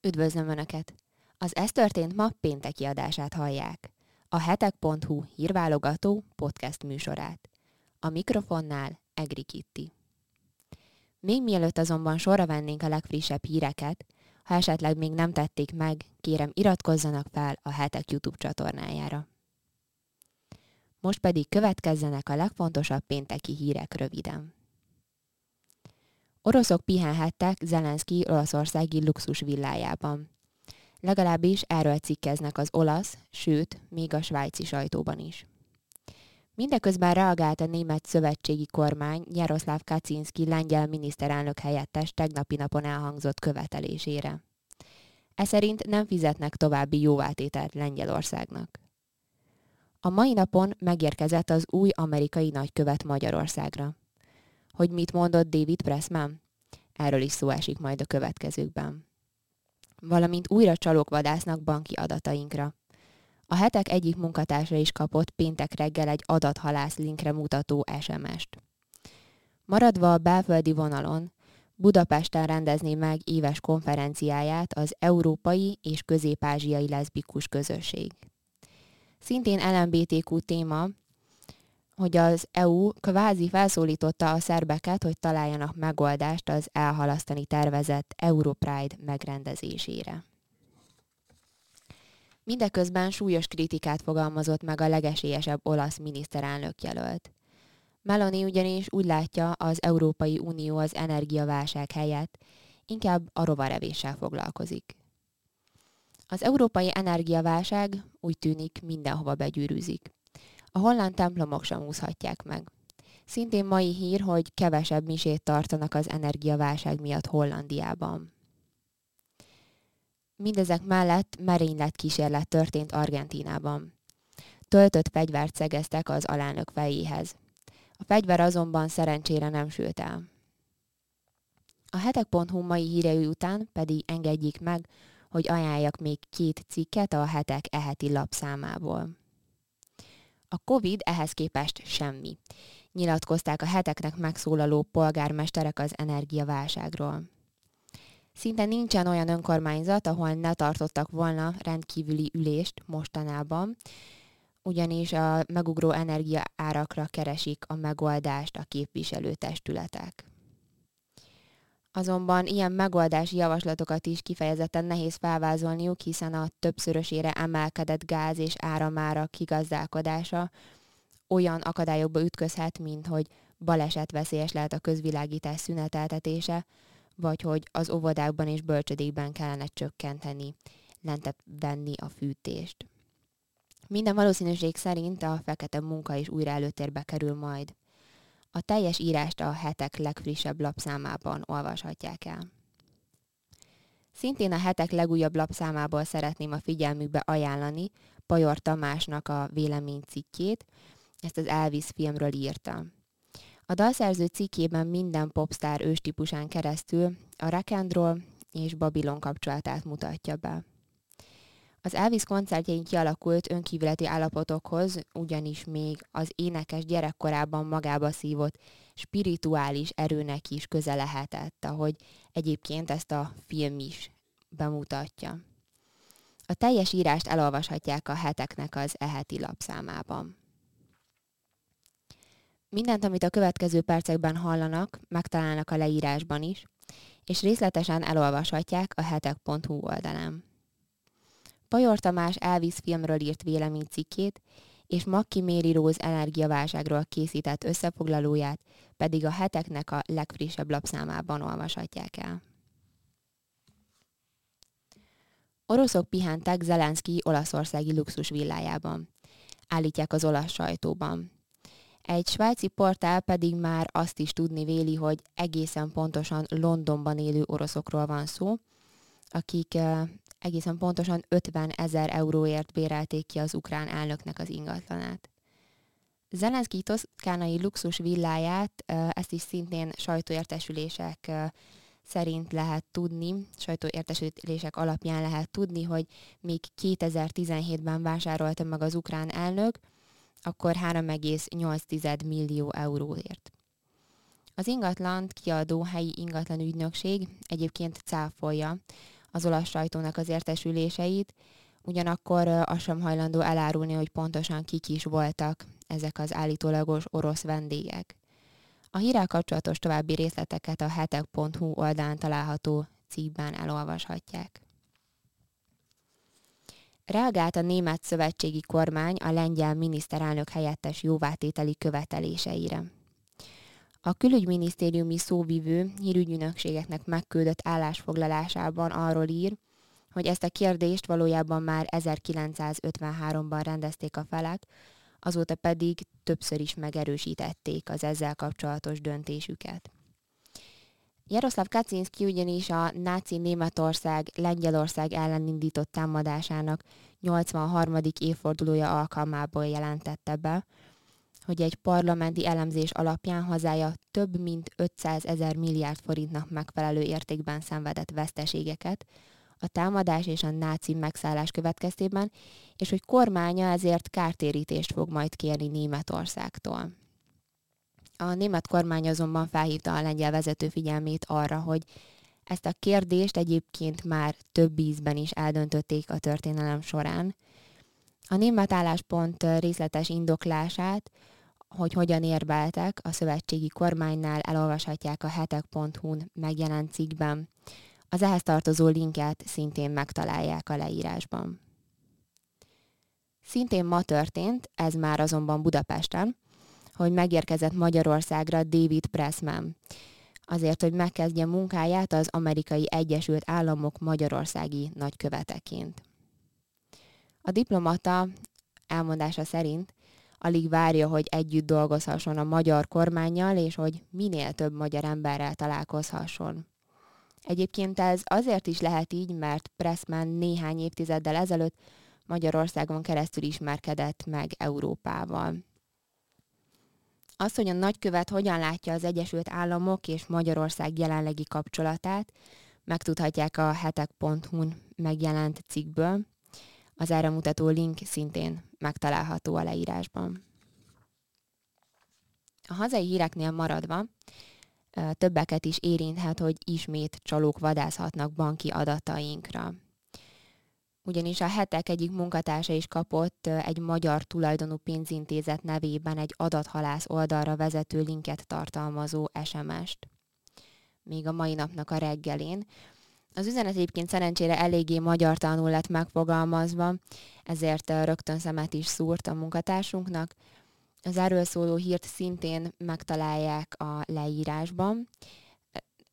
Üdvözlöm Önöket! Az Ez történt ma pénteki adását hallják. A hetek.hu hírválogató podcast műsorát. A mikrofonnál Egri Kitti. Még mielőtt azonban sorra vennénk a legfrissebb híreket, ha esetleg még nem tették meg, kérem iratkozzanak fel a hetek YouTube csatornájára. Most pedig következzenek a legfontosabb pénteki hírek röviden. Oroszok pihenhettek Zelenszky olaszországi luxus villájában. Legalábbis erről cikkeznek az olasz, sőt, még a svájci sajtóban is. Mindeközben reagált a német szövetségi kormány Jaroszláv Kaczynski lengyel miniszterelnök helyettes tegnapi napon elhangzott követelésére. E szerint nem fizetnek további jóvátételt Lengyelországnak. A mai napon megérkezett az új amerikai nagykövet Magyarországra. Hogy mit mondott David Pressman? Erről is szó esik majd a következőkben. Valamint újra csalók vadásznak banki adatainkra. A hetek egyik munkatársa is kapott péntek reggel egy adathalász linkre mutató SMS-t. Maradva a belföldi vonalon, Budapesten rendezni meg éves konferenciáját az Európai és Közép-Ázsiai Leszbikus Közösség. Szintén LMBTQ téma, hogy az EU kvázi felszólította a szerbeket, hogy találjanak megoldást az elhalasztani tervezett Europride megrendezésére. Mindeközben súlyos kritikát fogalmazott meg a legesélyesebb olasz miniszterelnök jelölt. Meloni ugyanis úgy látja az Európai Unió az energiaválság helyett, inkább a rovarevéssel foglalkozik. Az európai energiaválság úgy tűnik mindenhova begyűrűzik. A holland templomok sem úszhatják meg. Szintén mai hír, hogy kevesebb misét tartanak az energiaválság miatt Hollandiában. Mindezek mellett merénylet kísérlet történt Argentínában. Töltött fegyvert szegeztek az alelnök fejéhez. A fegyver azonban szerencsére nem sült el. A hetek.hu mai hírei után pedig engedjék meg, hogy ajánljak még két cikket a hetek eheti lapszámából. A COVID ehhez képest semmi. Nyilatkozták a heteknek megszólaló polgármesterek az energiaválságról. Szinte nincsen olyan önkormányzat, ahol ne tartottak volna rendkívüli ülést mostanában, ugyanis a megugró energia árakra keresik a megoldást a képviselőtestületek. Azonban ilyen megoldási javaslatokat is kifejezetten nehéz felvázolniuk, hiszen a többszörösére emelkedett gáz és áramára kigazdálkodása olyan akadályokba ütközhet, mint hogy baleset veszélyes lehet a közvilágítás szüneteltetése, vagy hogy az óvodákban és bölcsödékben kellene csökkenteni, lentebb venni a fűtést. Minden valószínűség szerint a fekete munka is újra előtérbe kerül majd. A teljes írást a hetek legfrissebb lapszámában olvashatják el. Szintén a hetek legújabb lapszámából szeretném a figyelmükbe ajánlani Pajor Tamásnak a véleménycikkét, ezt az Elvis filmről írta. A dalszerző cikkében minden popstar őstípusán keresztül a rock és Babilon kapcsolatát mutatja be. Az Elvis koncertjein kialakult önkívületi állapotokhoz ugyanis még az énekes gyerekkorában magába szívott spirituális erőnek is köze lehetett, ahogy egyébként ezt a film is bemutatja. A teljes írást elolvashatják a heteknek az eheti lapszámában. Mindent, amit a következő percekben hallanak, megtalálnak a leírásban is, és részletesen elolvashatják a hetek.hu oldalán. Pajor Tamás Elvis filmről írt véleménycikkét, és Makki Méri Róz energiaválságról készített összefoglalóját pedig a heteknek a legfrissebb lapszámában olvashatják el. Oroszok pihentek Zelenszky olaszországi luxus villájában. Állítják az olasz sajtóban. Egy svájci portál pedig már azt is tudni véli, hogy egészen pontosan Londonban élő oroszokról van szó, akik egészen pontosan 50 ezer euróért bérelték ki az ukrán elnöknek az ingatlanát. Zelenszky toszkánai luxus villáját, ezt is szintén sajtóértesülések szerint lehet tudni, sajtóértesülések alapján lehet tudni, hogy még 2017-ben vásárolta meg az ukrán elnök, akkor 3,8 millió euróért. Az ingatlant kiadó helyi ingatlan ügynökség egyébként cáfolja, az olasz sajtónak az értesüléseit, ugyanakkor az sem hajlandó elárulni, hogy pontosan kik is voltak ezek az állítólagos orosz vendégek. A hírrel kapcsolatos további részleteket a hetek.hu oldalán található cikkben elolvashatják. Reagált a német szövetségi kormány a lengyel miniszterelnök helyettes jóvátételi követeléseire. A külügyminisztériumi szóvivő hírügynökségeknek megküldött állásfoglalásában arról ír, hogy ezt a kérdést valójában már 1953-ban rendezték a felek, azóta pedig többször is megerősítették az ezzel kapcsolatos döntésüket. Jaroszláv Kaczynszki ugyanis a náci Németország Lengyelország ellen indított támadásának 83. évfordulója alkalmából jelentette be, hogy egy parlamenti elemzés alapján hazája több mint 500 ezer milliárd forintnak megfelelő értékben szenvedett veszteségeket a támadás és a náci megszállás következtében, és hogy kormánya ezért kártérítést fog majd kérni Németországtól. A német kormány azonban felhívta a lengyel vezető figyelmét arra, hogy ezt a kérdést egyébként már több ízben is eldöntötték a történelem során. A német álláspont részletes indoklását, hogy hogyan érveltek a szövetségi kormánynál elolvashatják a hetek.hu-n megjelent cikkben. Az ehhez tartozó linket szintén megtalálják a leírásban. Szintén ma történt, ez már azonban Budapesten, hogy megérkezett Magyarországra David Pressman, azért, hogy megkezdje munkáját az amerikai Egyesült Államok magyarországi nagyköveteként. A diplomata elmondása szerint alig várja, hogy együtt dolgozhasson a magyar kormányjal, és hogy minél több magyar emberrel találkozhasson. Egyébként ez azért is lehet így, mert Pressman néhány évtizeddel ezelőtt Magyarországon keresztül ismerkedett meg Európával. Az, hogy a nagykövet hogyan látja az Egyesült Államok és Magyarország jelenlegi kapcsolatát, megtudhatják a hetek.hu-n megjelent cikkből. Az erre link szintén megtalálható a leírásban. A hazai híreknél maradva, többeket is érinthet, hogy ismét csalók vadászhatnak banki adatainkra ugyanis a hetek egyik munkatársa is kapott egy magyar tulajdonú pénzintézet nevében egy adathalász oldalra vezető linket tartalmazó SMS-t. Még a mai napnak a reggelén. Az üzenet egyébként szerencsére eléggé magyar tanul lett megfogalmazva, ezért rögtön szemet is szúrt a munkatársunknak. Az erről szóló hírt szintén megtalálják a leírásban,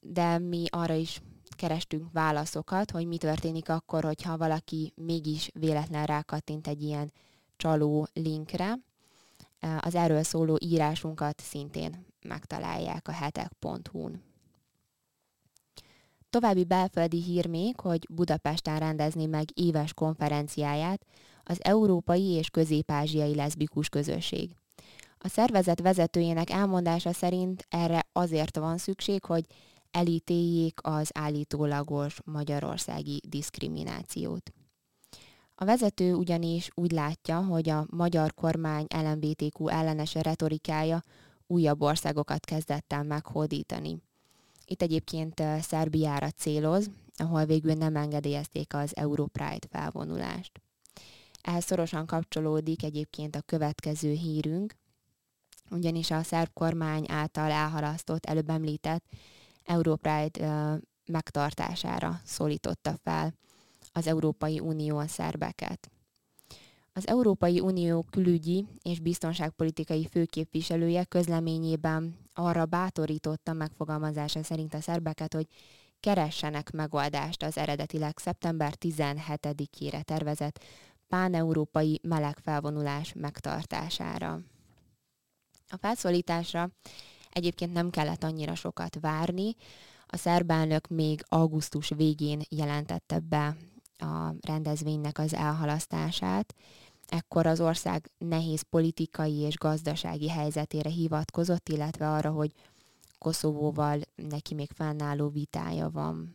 de mi arra is kerestünk válaszokat, hogy mi történik akkor, hogyha valaki mégis véletlen rákattint egy ilyen csaló linkre. Az erről szóló írásunkat szintén megtalálják a hetek.hu-n. További belföldi hír még, hogy Budapesten rendezni meg éves konferenciáját az Európai és Közép-Ázsiai Leszbikus Közösség. A szervezet vezetőjének elmondása szerint erre azért van szükség, hogy elítéljék az állítólagos magyarországi diszkriminációt. A vezető ugyanis úgy látja, hogy a magyar kormány LMBTQ ellenes retorikája újabb országokat kezdett el meghódítani. Itt egyébként Szerbiára céloz, ahol végül nem engedélyezték az Europride felvonulást. Ehhez szorosan kapcsolódik egyébként a következő hírünk, ugyanis a szerb kormány által elhalasztott, előbb említett Europride megtartására szólította fel az Európai Unió a szerbeket. Az Európai Unió külügyi és biztonságpolitikai főképviselője közleményében arra bátorította megfogalmazása szerint a szerbeket, hogy keressenek megoldást az eredetileg szeptember 17-ére tervezett páneurópai melegfelvonulás megtartására. A felszólításra Egyébként nem kellett annyira sokat várni. A szerb elnök még augusztus végén jelentette be a rendezvénynek az elhalasztását. Ekkor az ország nehéz politikai és gazdasági helyzetére hivatkozott, illetve arra, hogy Koszovóval neki még fennálló vitája van.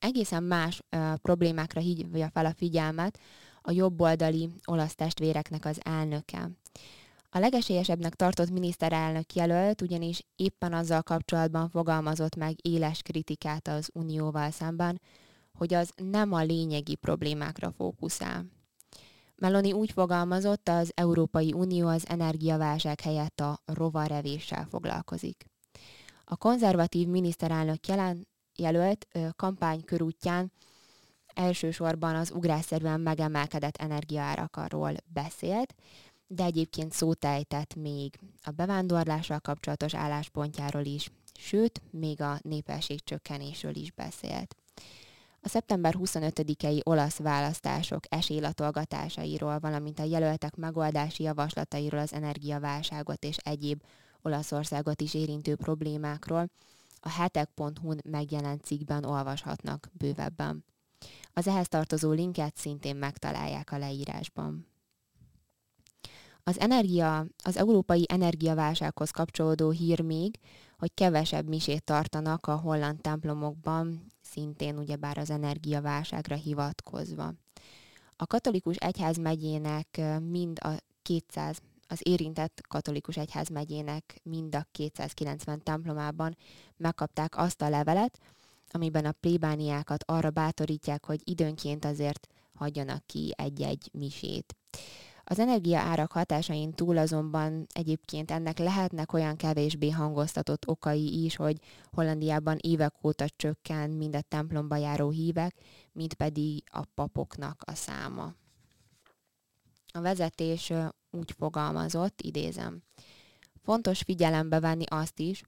Egészen más uh, problémákra hívja fel a figyelmet a jobboldali olasz testvéreknek az elnöke. A legesélyesebbnek tartott miniszterelnök jelölt ugyanis éppen azzal kapcsolatban fogalmazott meg éles kritikát az Unióval szemben, hogy az nem a lényegi problémákra fókuszál. Meloni úgy fogalmazott, az Európai Unió az energiaválság helyett a rovarevéssel foglalkozik. A konzervatív miniszterelnök jelen, jelölt kampánykörútján elsősorban az ugrásszerűen megemelkedett energiaárakról beszélt, de egyébként szót ejtett még a bevándorlással kapcsolatos álláspontjáról is, sőt, még a népesség csökkenésről is beszélt. A szeptember 25-i olasz választások esélylatolgatásairól, valamint a jelöltek megoldási javaslatairól az energiaválságot és egyéb Olaszországot is érintő problémákról a hetek.hu-n megjelent cikkben olvashatnak bővebben. Az ehhez tartozó linket szintén megtalálják a leírásban. Az energia, az európai energiaválsághoz kapcsolódó hír még, hogy kevesebb misét tartanak a holland templomokban, szintén ugyebár az energiaválságra hivatkozva. A katolikus egyház megyének mind a 200 az érintett katolikus egyház megyének mind a 290 templomában megkapták azt a levelet, amiben a plébániákat arra bátorítják, hogy időnként azért hagyjanak ki egy-egy misét. Az energia árak hatásain túl azonban egyébként ennek lehetnek olyan kevésbé hangoztatott okai is, hogy Hollandiában évek óta csökken mind a templomba járó hívek, mint pedig a papoknak a száma. A vezetés úgy fogalmazott, idézem. Fontos figyelembe venni azt is,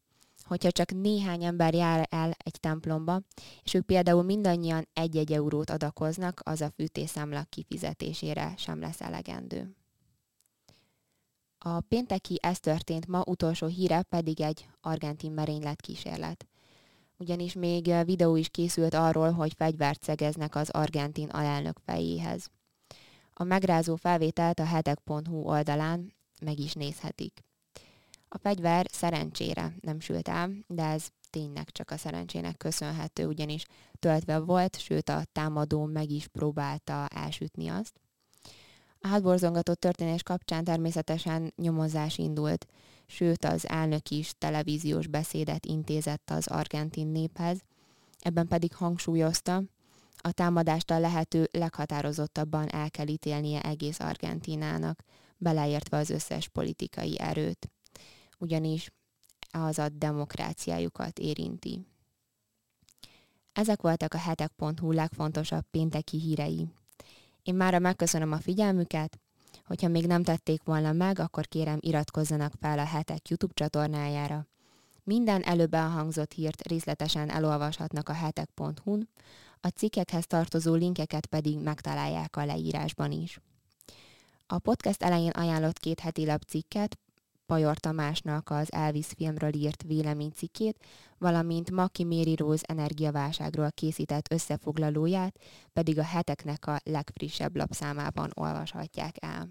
hogyha csak néhány ember jár el egy templomba, és ők például mindannyian egy-egy eurót adakoznak, az a fűtészámla kifizetésére sem lesz elegendő. A pénteki ez történt ma utolsó híre pedig egy argentin merénylet kísérlet. Ugyanis még videó is készült arról, hogy fegyvert szegeznek az argentin alelnök fejéhez. A megrázó felvételt a hetek.hu oldalán meg is nézhetik. A fegyver szerencsére nem sült el, de ez tényleg csak a szerencsének köszönhető, ugyanis töltve volt, sőt a támadó meg is próbálta elsütni azt. A hátborzongatott történés kapcsán természetesen nyomozás indult, sőt az elnök is televíziós beszédet intézett az argentin néphez, ebben pedig hangsúlyozta, a támadást a lehető leghatározottabban el kell ítélnie egész Argentinának, beleértve az összes politikai erőt. Ugyanis az a demokráciájukat érinti. Ezek voltak a hetek.hu legfontosabb pénteki hírei. Én mára megköszönöm a figyelmüket, hogyha még nem tették volna meg, akkor kérem iratkozzanak fel a hetek YouTube csatornájára. Minden előbb elhangzott hírt részletesen elolvashatnak a hetek.hu-n, a cikkekhez tartozó linkeket pedig megtalálják a leírásban is. A podcast elején ajánlott két heti lap cikket, Pajor Tamásnak az Elvis filmről írt véleménycikkét, valamint Maki Méri Rose energiaválságról készített összefoglalóját, pedig a heteknek a legfrissebb lapszámában olvashatják el.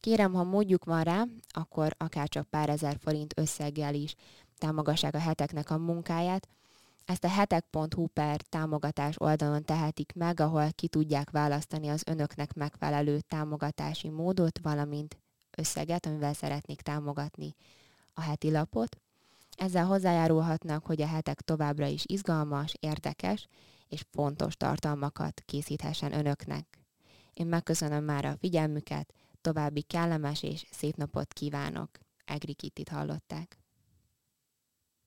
Kérem, ha módjuk van rá, akkor akár csak pár ezer forint összeggel is támogassák a heteknek a munkáját, ezt a hetek.hu per támogatás oldalon tehetik meg, ahol ki tudják választani az önöknek megfelelő támogatási módot, valamint összeget, amivel szeretnék támogatni a heti lapot. Ezzel hozzájárulhatnak, hogy a hetek továbbra is izgalmas, érdekes és fontos tartalmakat készíthessen önöknek. Én megköszönöm már a figyelmüket, további kellemes és szép napot kívánok. Egri Kittit hallották.